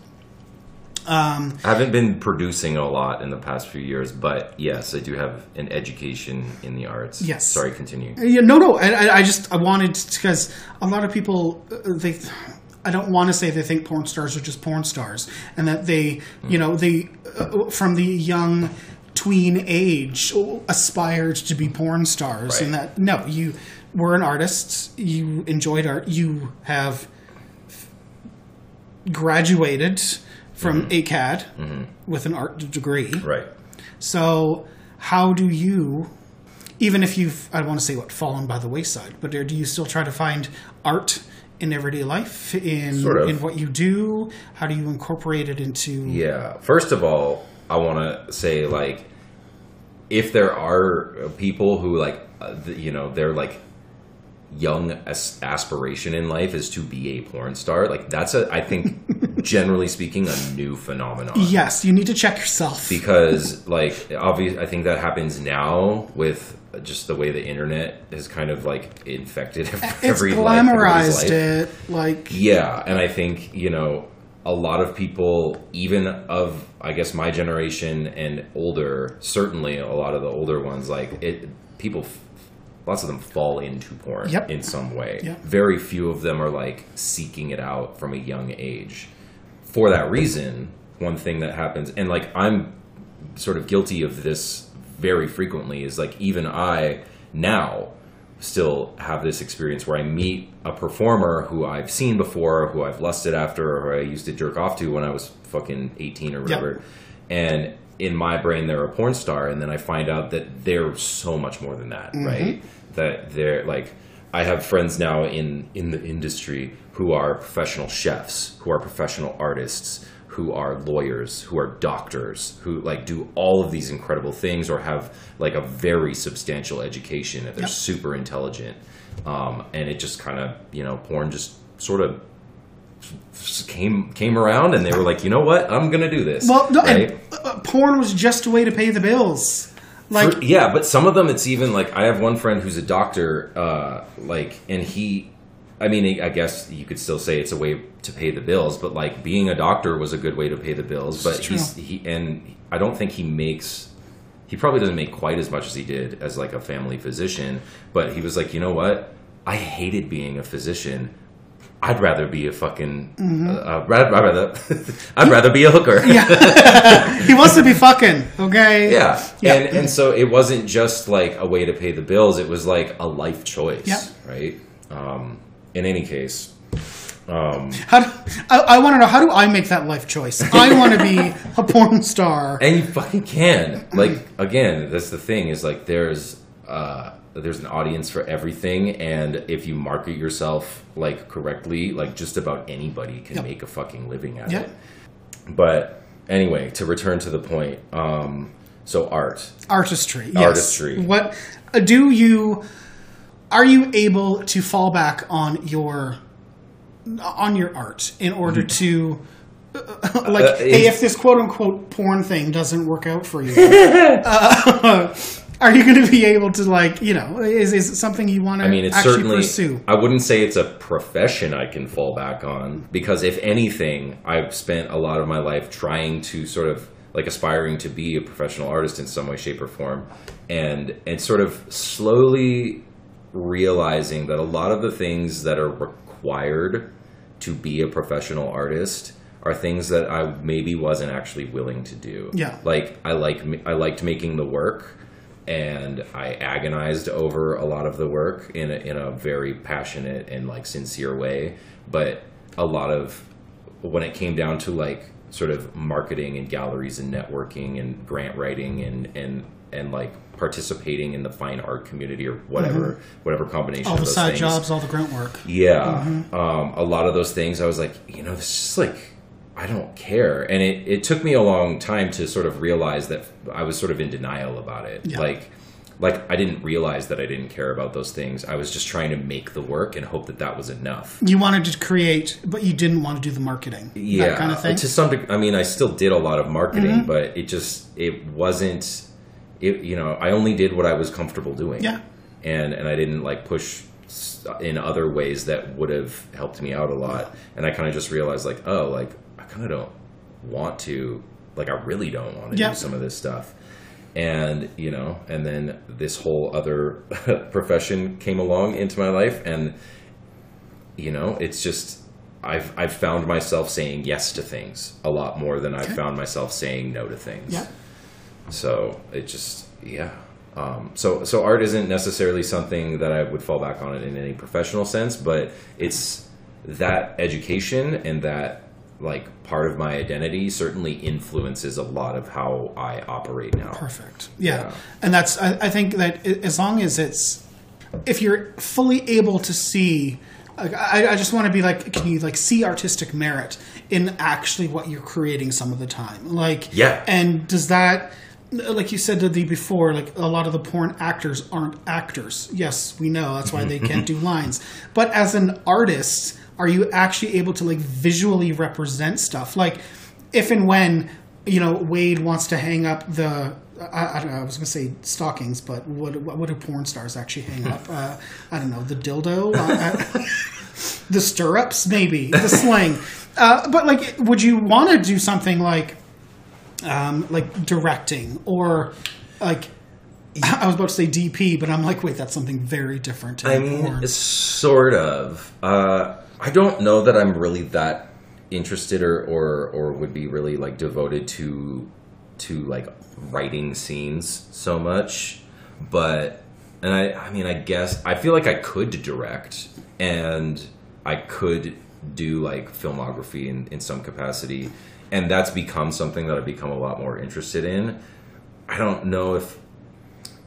I haven't been producing a lot in the past few years, but yes, I do have an education in the arts. Yes. Sorry, continue. Yeah, no, no. I, I- just I wanted because a lot of people uh, they. I don't want to say they think porn stars are just porn stars, and that they, you know, they uh, from the young tween age aspired to be porn stars, and that no, you were an artist, you enjoyed art, you have graduated from ACAD with an art degree. Right. So, how do you, even if you've, I don't want to say what, fallen by the wayside, but do you still try to find art in everyday life, in, Sort of. in what you do? How do you incorporate it into. Yeah. First of all, I want to say like, if there are people who like, uh, you know, they're like young as- aspiration in life is to be a porn star. Like that's a, I think, generally speaking, a new phenomenon. Yes, you need to check yourself. because like obvious i think that happens now with just the way the internet has kind of like infected every, it's glamorized life. it. Like, yeah and i think you know a lot of people even of i guess my generation and older certainly a lot of the older ones like it people lots of them fall into porn Yep. in some way Yep. very few of them are like seeking it out from a young age for that reason one thing that happens and like i'm sort of guilty of this very frequently is like even I now still have this experience where I meet a performer who I've seen before, who I've lusted after, or who I used to jerk off to when I was fucking 18 or whatever. And in my brain, they're a porn star. And then I find out that they're so much more than that, right? That they're like, I have friends now in, in the industry who are professional chefs, who are professional artists, who are lawyers, who are doctors, who like do all of these incredible things or have like a very substantial education and they're Yep. super intelligent. Um, and it just kind of, you know, porn just sort of came came around and they were like, you know what, I'm gonna do this. well, no, right? and, uh, porn was just a way to pay the bills. Like, For- yeah, but some of them it's even like I have one friend who's a doctor, uh, like, and he, I mean, I guess you could still say it's a way to pay the bills, but like being a doctor was a good way to pay the bills. But he's he and I don't think he makes. He probably doesn't make quite as much as he did as like a family physician, but he was like, you know what? I hated being a physician. I'd rather be a fucking. Mm-hmm. Uh, uh, rather, I'd rather. I'd rather be a hooker. yeah, he wants to be fucking, okay? Yeah. Yeah. And and so it wasn't just like a way to pay the bills, it was like a life choice. Yep. Right? Um in any case. How do, I, I want to know how do I make that life choice? I want to be a porn star. And you fucking can. Like again, that's the thing, is like there's uh there's an audience for everything and if you market yourself like correctly, like just about anybody can Yep. make a fucking living at Yep. it. But anyway, to return to the point, um so art. Artistry. Yes. Artistry. What uh, do you? Are you able to fall back on your on your art in order to? uh, like, Uh, hey, if this quote unquote porn thing doesn't work out for you, uh, are you going to be able to, like, you know, is, is it something you want to I mean, it's certainly. pursue? I wouldn't say it's a profession I can fall back on because, if anything, I've spent a lot of my life trying to sort of like aspiring to be a professional artist in some way, shape, or form, and and sort of slowly realizing that a lot of the things that are required to be a professional artist are things that I maybe wasn't actually willing to do. Yeah. Like I like I liked making the work and I agonized over a lot of the work in a, in a very passionate and like sincere way, but a lot of when it came down to like sort of marketing and galleries and networking and grant writing and and and like participating in the fine art community or whatever whatever combination Mm-hmm. All of the those side things. jobs, all the grunt work. Yeah. Um, a lot of those things, I was like, you know, this is like, I don't care. And it, it took me a long time to sort of realize that I was sort of in denial about it. Yeah. Like, like I didn't realize that I didn't care about those things. I was just trying to make the work and hope that that was enough. You wanted to create, but you didn't want to do the marketing. Yeah, that kind of thing. To some degree, I mean, I still did a lot of marketing, Mm-hmm. but it just it wasn't. It you know, I only did what I was comfortable doing. Yeah. and and I didn't like push in other ways that would have helped me out a lot. And I kind of just realized like, oh, like kind of don't want to. Like I really don't want to Yeah. do some of this stuff. And you know, and then this whole other profession came along into my life, and you know, it's just I've I've found myself saying yes to things a lot more than I've found myself saying no to things. Yeah. So it just yeah. Um, so so art isn't necessarily something that I would fall back on it in any professional sense, but it's that education and that like part of my identity certainly influences a lot of how I operate now. Perfect. Yeah. Yeah. And that's, I, I think that as long as it's, if you're fully able to see, like, I, I just want to be like, can you like see artistic merit in actually what you're creating some of the time? Like, Yeah. And does that, like you said to the before, like a lot of the porn actors aren't actors. Yes, we know that's why they can't do lines. But as an artist, are you actually able to like visually represent stuff? Like, if and when you know Wade wants to hang up the. I, I don't know. I was going to say stockings, but what what do porn stars actually hang up? Uh, I don't know. The dildo, uh, the stirrups, maybe the sling. Uh, but like, would you want to do something like, um, like directing or like? I was about to say DP, but I'm like, wait, that's something very different. I mean, porn. it's sort of. Uh, I don't know that I'm really that interested or, or or would be really like devoted to to like writing scenes so much, but and I I mean I guess I feel like I could direct and I could do like filmography in, in some capacity and that's become something that I've become a lot more interested in. I don't know if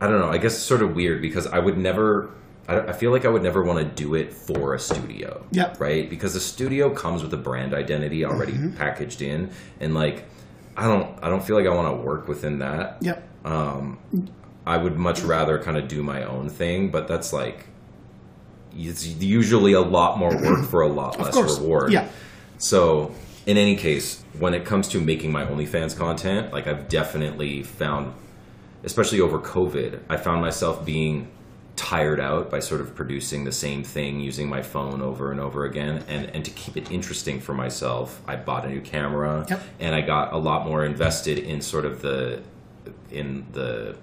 I don't know. I guess it's sort of weird because I would never. I, I feel like I would never want to do it for a studio. Yep. Right? Because the studio comes with a brand identity already packaged in, and like, I don't. I don't feel like I want to work within that. yep. Um, I would much rather kind of do my own thing, but that's like. It's usually a lot more work for a lot less reward. Yeah. So, in any case, when it comes to making my OnlyFans content, like I've definitely found, especially over COVID, I found myself being tired out by sort of producing the same thing using my phone over and over again. And, and to keep it interesting for myself, I bought a new camera Yep. and I got a lot more invested in sort of the, in the,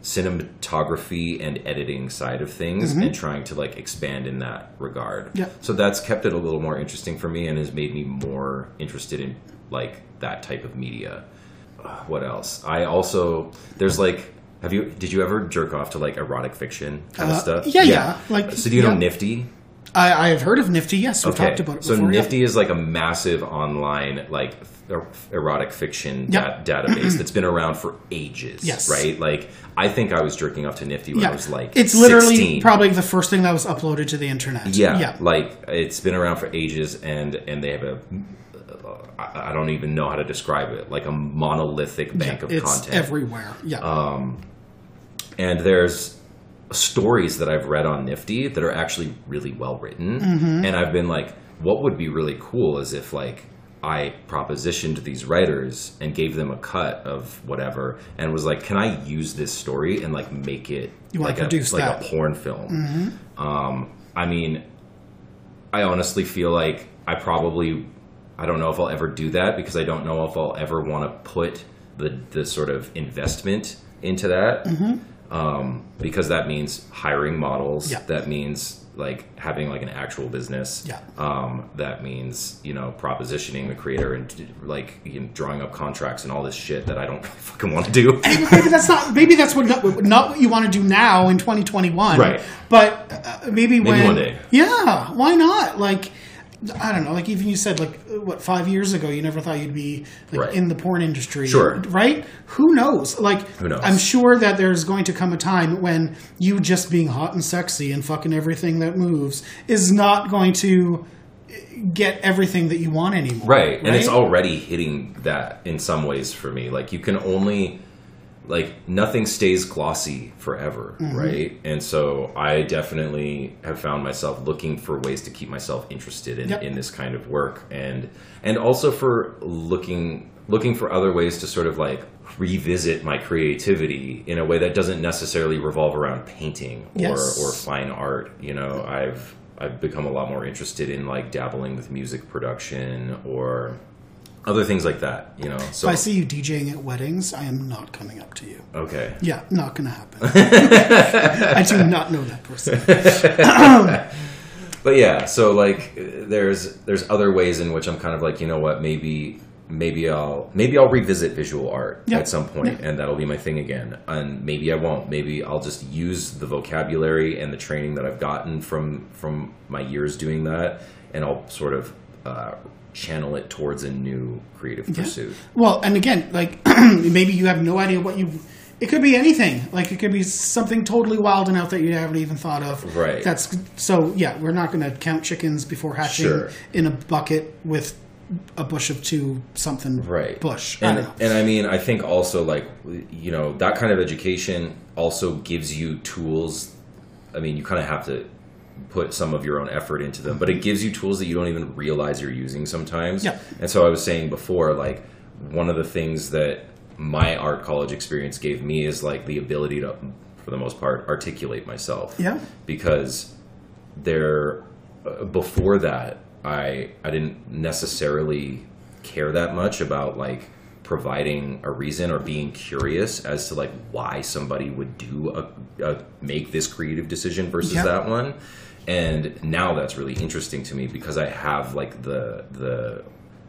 cinematography and editing side of things and trying to like expand in that regard. Mm-hmm. Yeah. So that's kept it a little more interesting for me and has made me more interested in like that type of media. What else? I also there's like have you did you ever jerk off to like erotic fiction kind Uh, of stuff? yeah, yeah, like, so do you know. Nifty? I, I have heard of Nifty. Yes, we've talked about it so before. yeah. Nifty is like a massive online like er- erotic fiction Yep. da- database that's been around for ages. Yes. Right? Like I think I was jerking off to Nifty when I was like it's literally 16. probably the first thing that was uploaded to the internet. Yeah, yeah, like it's been around for ages, and and they have a. I I don't even know how to describe it. Like a monolithic bank of it's content, everywhere. Yeah, and there's stories that I've read on Nifty that are actually really well written, Mm-hmm. and I've been like, what would be really cool is if like I propositioned these writers and gave them a cut of whatever, and was like, can I use this story and like make it like a like that. Mm-hmm. a porn film? Um, I mean, I honestly feel like I probably I don't know if I'll ever do that because I don't know if I'll ever want to put the the sort of investment into that. Um, because that means hiring models. Mm-hmm. Yeah. That means like having like an actual business. Yeah. Um, that means you know propositioning the creator and like you know, drawing up contracts and all this shit that I don't fucking want to do. maybe that's not. Maybe that's what not, not what you want to do now in 2021. Right. But uh, maybe when one day. Yeah, why not? Like. I don't know. Like even you said, like what five years ago, you never thought you'd be like Right. in the porn industry, Sure. Right? Who knows? Like, Who knows? I'm sure that there's going to come a time when you just being hot and sexy and fucking everything that moves is not going to get everything that you want anymore. right and it's already hitting that in some ways for me like you can only like nothing stays glossy forever mm-hmm. right and so i definitely have found myself looking for ways to keep myself interested in, Yep. in this kind of work and and also for looking looking for other ways to sort of like revisit my creativity in a way that doesn't necessarily revolve around painting or Yes. or fine art you know i've i've become a lot more interested in like dabbling with music production or other things like that you know so If I see you DJing at weddings, I am not coming up to you. okay Yeah, not going to happen. I do not know that person. but yeah so like there's there's other ways in which i'm kind of like you know what maybe maybe I'll maybe I'll revisit visual art Yeah. at some point, and that'll be my thing again. And maybe I won't. Maybe I'll just use the vocabulary and the training that I've gotten from from my years doing that, and I'll sort of uh, channel it towards a new creative pursuit. Well, and again, like maybe you have no idea what you. It could be anything. Like it could be something totally wild and out that you haven't even thought of. Right. That's so. Yeah, we're not going to count chickens before hatching Sure. in a bucket with a bush of two something. right Bush. And don't and i mean i think also like you know that kind of education also gives you tools i mean you kind of have to put some of your own effort into them but it gives you tools that you don't even realize you're using sometimes Yeah. and so i was saying before like one of the things that my art college experience gave me is like the ability to for the most part articulate myself Yeah. because there uh, before that i i didn't necessarily care that much about like providing a reason or being curious as to like why somebody would do a, a make this creative decision versus Yeah. that one and now that's really interesting to me because i have like the the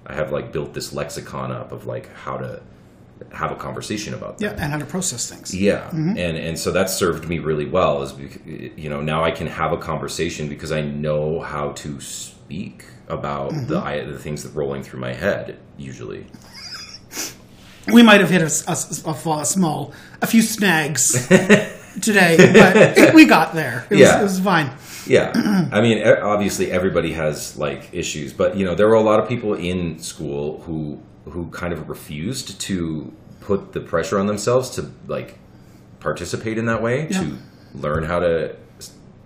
i have like built this lexicon up of like how to have a conversation about that yeah, and how to process things. yeah, mm-hmm. and and so that served me really well. Is you know now I can have a conversation because I know how to speak about the mm-hmm. I, the things that are rolling through my head usually. We might have hit a, a a a small, a few snags today, but we got there. It was, Yeah. it was fine. Yeah, I mean, obviously everybody has like issues, but you know there were a lot of people in school who who kind of refused to put the pressure on themselves to like participate in that way Yeah. to learn how to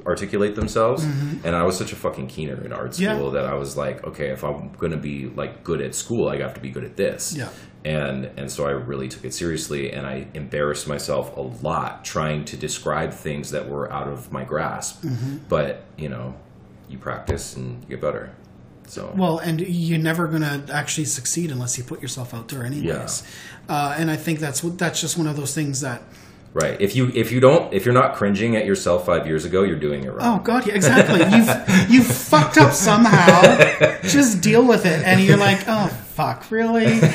articulate themselves. And I was such a fucking keener in art Mm-hmm. Yeah. school that I was like, okay, if I'm going to be like good at school, I have to be good at this. Yeah. And and so I really took it seriously, and I embarrassed myself a lot trying to describe things that were out of my grasp. Mm-hmm. But you know, you practice and you get better. So Well, and you're never going to actually succeed unless you put yourself out there, anyways. Uh, and I think that's that's just one of those things that. right, if you if you don't if you're not cringing at yourself five years ago, you're doing it wrong. Oh. God, yeah, exactly. You've you've fucked up somehow. Just deal with it, and you're like, oh fuck, really?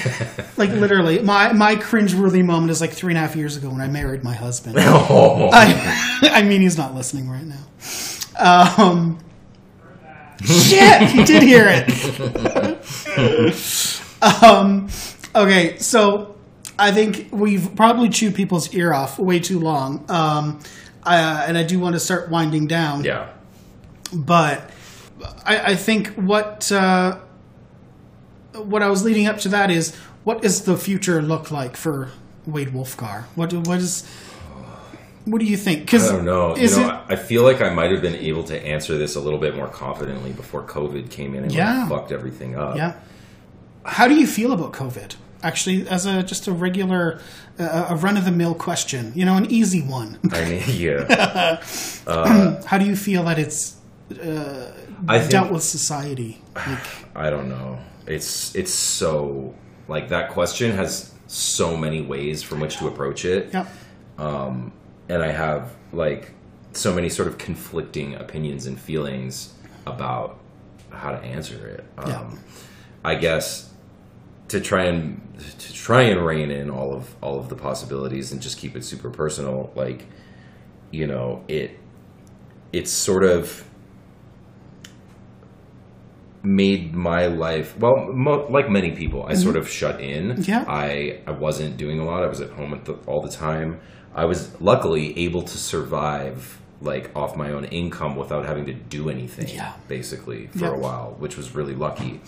Like literally, my my cringeworthy moment is like three and a half years ago when I married my husband. Oh, I, I mean, he's not listening right now. Um, shit, he did hear it. um, okay, so I think we've probably chewed people's ear off way too long, um, uh, and I do want to start winding down. yeah. But I, I think what uh, what I was leading up to that is what does the future look like for Wade Wolfgar? What do- what is what do you think? Because I don't know. You know, it, I feel like I might have been able to answer this a little bit more confidently before COVID came in and like, fucked everything up. Yeah. How do you feel about COVID? Actually, as a just a regular, uh, a run of the mill question, you know, an easy one. I mean, yeah. How do you feel that it's I think dealt with society? Like, I don't know. It's it's so like that question has so many ways from which to approach it. yeah, and I have like so many sort of conflicting opinions and feelings about how to answer it. Um, Yeah. I guess to try and to try and rein in all of all of the possibilities and just keep it super personal, like you know, it it's sort of made my life well mo- like many people i sort of shut in Mm-hmm. Yeah. i i wasn't doing a lot i was at home at the, all the time i was luckily able to survive like off my own income without having to do anything Yeah. basically for Yeah. a while which was really lucky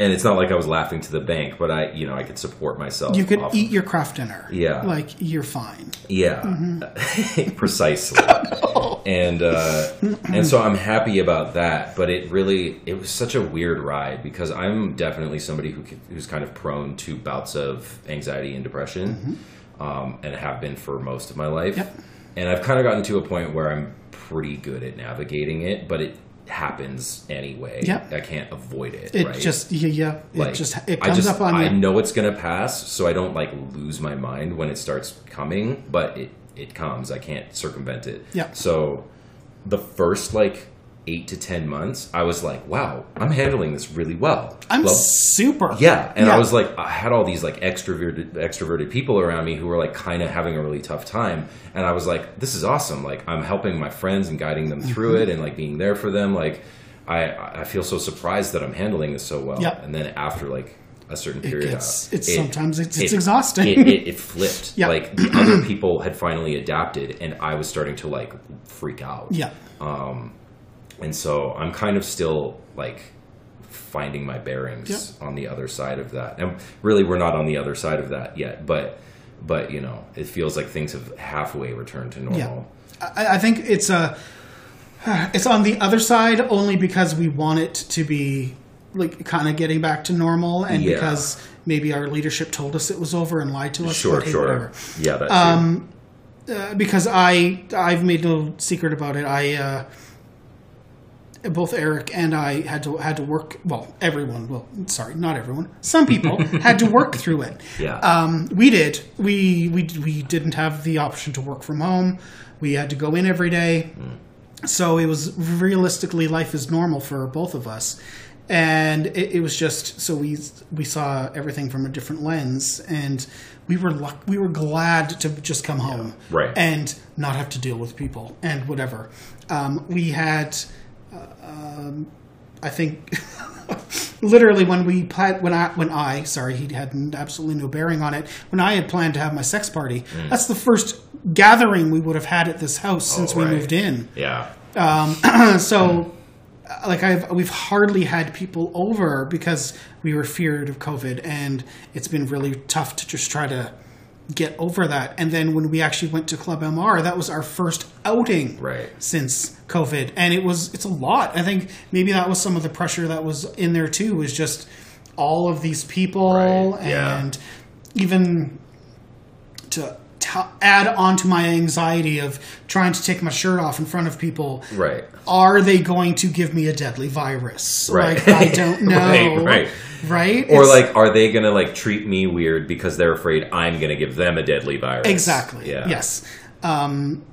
and it's not like i was laughing to the bank but i you know i could support myself you could eat of- your Kraft Dinner. Yeah. like you're fine. yeah, Mm-hmm. precisely. and uh, and so I'm happy about that. But it really it was such a weird ride because I'm definitely somebody who who's kind of prone to bouts of anxiety and depression, um, and have been for most of my life. Mm-hmm. Yep. And I've kind of gotten to a point where I'm pretty good at navigating it, but it happens anyway. Yep. I can't avoid it. It right? just yeah, yeah it just it I comes just up on I you. know it's gonna pass, so I don't like lose my mind when it starts coming, but it it comes. I can't circumvent it. Yeah. So the first like eight to ten months, I was like, wow, I'm handling this really well. I'm Well, super. yeah, and Yeah. I was like, I had all these like extroverted extroverted people around me who were like kind of having a really tough time, and I was like, this is awesome. Like I'm helping my friends and guiding them through Mm-hmm. it, and like being there for them. Like I I feel so surprised that I'm handling this so well. Yeah. And then after like a certain It period, gets- uh, it's it- sometimes it's, it's it- exhausting. It, it, flipped. Yeah. Like the other people had finally adapted, and I was starting to like freak out. yeah. Um, and so I'm kind of still like finding my bearings Yep. on the other side of that. And really we're not on the other side of that yet, but but you know, it feels like things have halfway returned to normal. I, I think it's a it's on the other side only because we want it to be like kind of getting back to normal and Yeah. because maybe our leadership told us it was over and lied to us. Sure, hey, sure. whatever. Yeah, that's Um, Uh, because I I've made no secret about it. I uh, both Eric and I had to had to work. Well, everyone. Well, sorry, not everyone. Some people had to work through it. Yeah. Um, we did. We we we didn't have the option to work from home. We had to go in every day. So it was realistically life is normal for both of us, and it, it was just so we we saw everything from a different lens, and we were luck, we were glad to just come home, Right. and not have to deal with people and whatever. Um, we had, uh, um, I think, literally when we planned when I when I sorry he had absolutely no bearing on it when I had planned to have my sex party. That's the first gathering we would have had at this house since we right. moved in yeah. so uh, like I've we've hardly had people over because we were feared of COVID, and it's been really tough to just try to get over that. And then when we actually went to Club MR, that was our first outing Right. since COVID, and it was it's a lot. I think maybe that was some of the pressure that was in there too. Was just all of these people Right, yeah. and even to t- add on to my anxiety of trying to take my shirt off in front of people Right. are they going to give me a deadly virus? Right. Like I don't know. Right, right. Right? Or It's- like, are they gonna like treat me weird because they're afraid I'm gonna give them a deadly virus? exactly. Yeah. Yes. Um,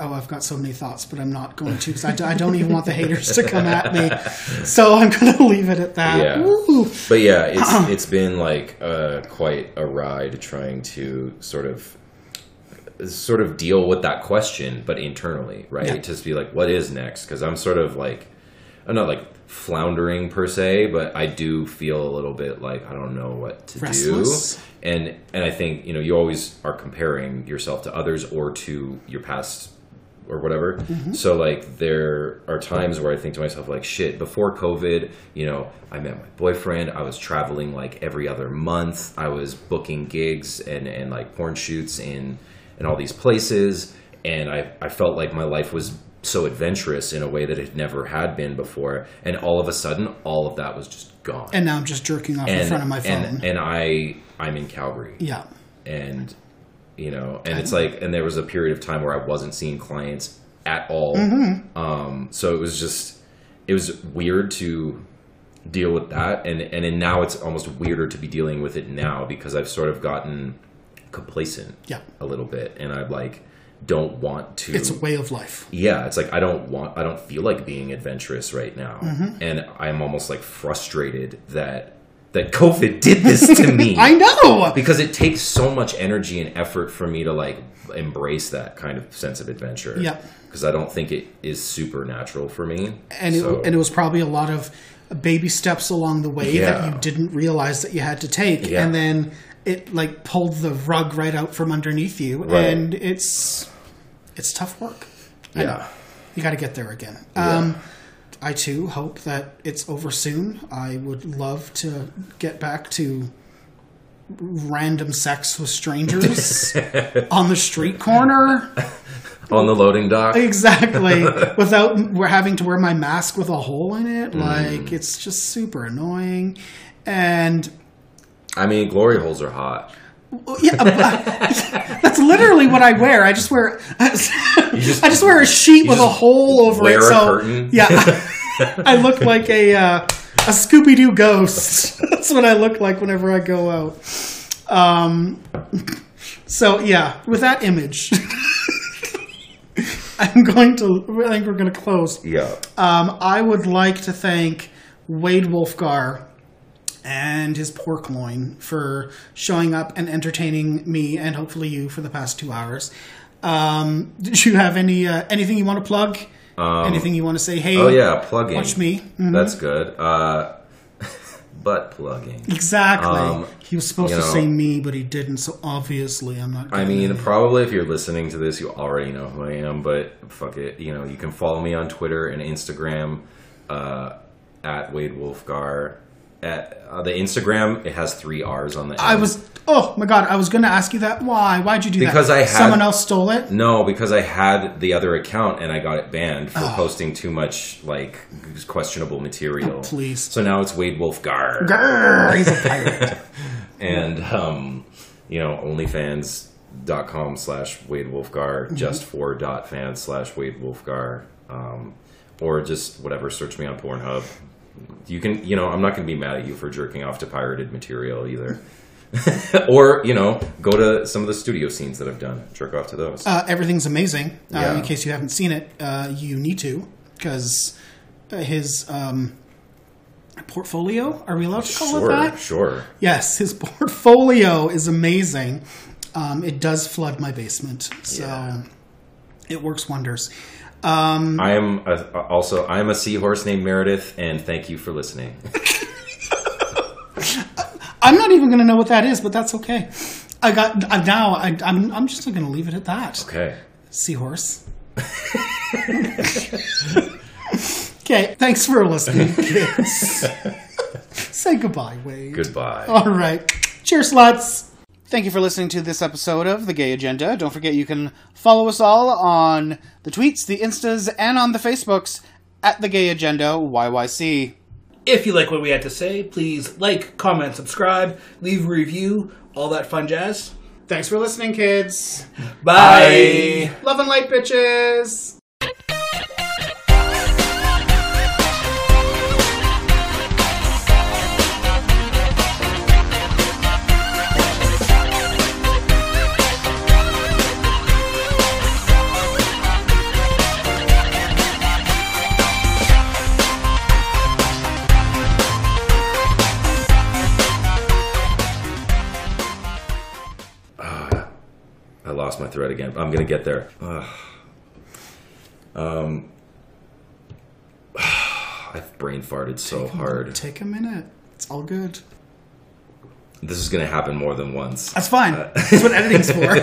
oh, I've got so many thoughts, but I'm not going to because I don't even want the haters to come at me. So I'm going to leave it at that. Yeah. Woo. But yeah, it's it's been like uh, quite a ride trying to sort of sort of deal with that question, but internally, right? Yeah. Just be like, what is next? Because I'm sort of like, I'm not like floundering per se, but I do feel a little bit like I don't know what to Restless? do. And and I think you know you always are comparing yourself to others or to your past or whatever. Mm-hmm. So like there are times where I think to myself like shit, before COVID, you know, I met my boyfriend, I was traveling like every other month. I was booking gigs and and like porn shoots in in all these places and I I felt like my life was so adventurous in a way that it never had been before and all of a sudden all of that was just gone. And now I'm just jerking off in front of my phone. and, and I I'm in Calgary yeah. and you know and it's like and there was a period of time where i wasn't seeing clients at all Mm-hmm. um so it was just it was weird to deal with that and and then now it's almost weirder to be dealing with it now because i've sort of gotten complacent Yeah. a little bit and i like don't want to It's a way of life. yeah it's like i don't want i don't feel like being adventurous right now Mm-hmm. and i'm almost like frustrated that that covid did this to me I know. because it takes so much energy and effort for me to like embrace that kind of sense of adventure. Yeah. Because I don't think it is supernatural for me. and So- it, and it was probably a lot of baby steps along the way that you didn't realize that you had to take Yeah. and then it like pulled the rug right out from underneath you Right. and it's it's tough work I know. yeah. you got to get there again Yeah. um i too hope that it's over soon i would love to get back to random sex with strangers on the street corner On the loading dock. Exactly. Without we're having to wear my mask with a hole in Mm. it. Like, it's just super annoying. And I mean, glory holes are hot. yeah, but- that's literally what I wear. I just wear I just wear a sheet with a hole over wear it. a So curtain? yeah, I look like a uh, a Scooby Doo ghost. that's what I look like whenever I go out. Um, so yeah, with that image. I'm going to. I think we're going to close. Yeah. Um, I would like to thank Wade Wolfgar and his pork loin for showing up and entertaining me and hopefully you for the past two hours. Um, did you have any uh, anything you want to plug? anything you want to say? Hey, Oh yeah, plugging. watch me. Mhm. That's good. Uh, butt plugging. Exactly. Um, he was supposed to know- say me, but he didn't. So obviously, I'm not. I mean, probably if you're listening to this, you already know who I am. But fuck it, you know, you can follow me on Twitter and Instagram uh, at Wade Wolfgar. At uh, the Instagram, it has three R's on the. I was. Oh my god! I was going to ask you that. Why? Why'd you do Because that? Because I had- someone else stole it. No, because I had the other account and I got it banned for Oh. posting too much like questionable material. please. So now it's Wade Wolfgar. Grrr, he's a pirate. and um, you know onlyfans.com slash wade wolfgar Mm-hmm. just for dot fans slash wade wolfgar um, or just whatever search me on pornhub you can you know i'm not going to be mad at you for jerking off to pirated material either or you know go to some of the studio scenes that i've done jerk off to those uh, everything's amazing. Uh, In case you haven't seen it, uh, you need to because his um, portfolio. Are we allowed to call it that? sure Yes, his portfolio is amazing. Um, it does flood my basement, so Yeah. it works wonders. I am a, also i'm a seahorse named meredith and thank you for listening I'm not even going to know what that is, but that's okay. I got uh, now. I, I'm I'm just going to leave it at that. okay Seahorse. okay, thanks for listening, kids. Say goodbye, Wade. goodbye All right. Cheers, sluts. Thank you for listening to this episode of The Gay Agenda. Don't forget you can follow us all on the tweets, the Instas, and on the Facebooks at The Gay Agenda YYC. If you like what we had to say, please like, comment, subscribe, leave a review, all that fun jazz. Thanks for listening, kids. Bye. Love and light, bitches. Lost my thread again. I'm gonna get there. Um, I've brain farted so hard. Take a minute. It's all good. This is gonna happen more than once. That's fine. That's what editing's for.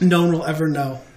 no one will ever know.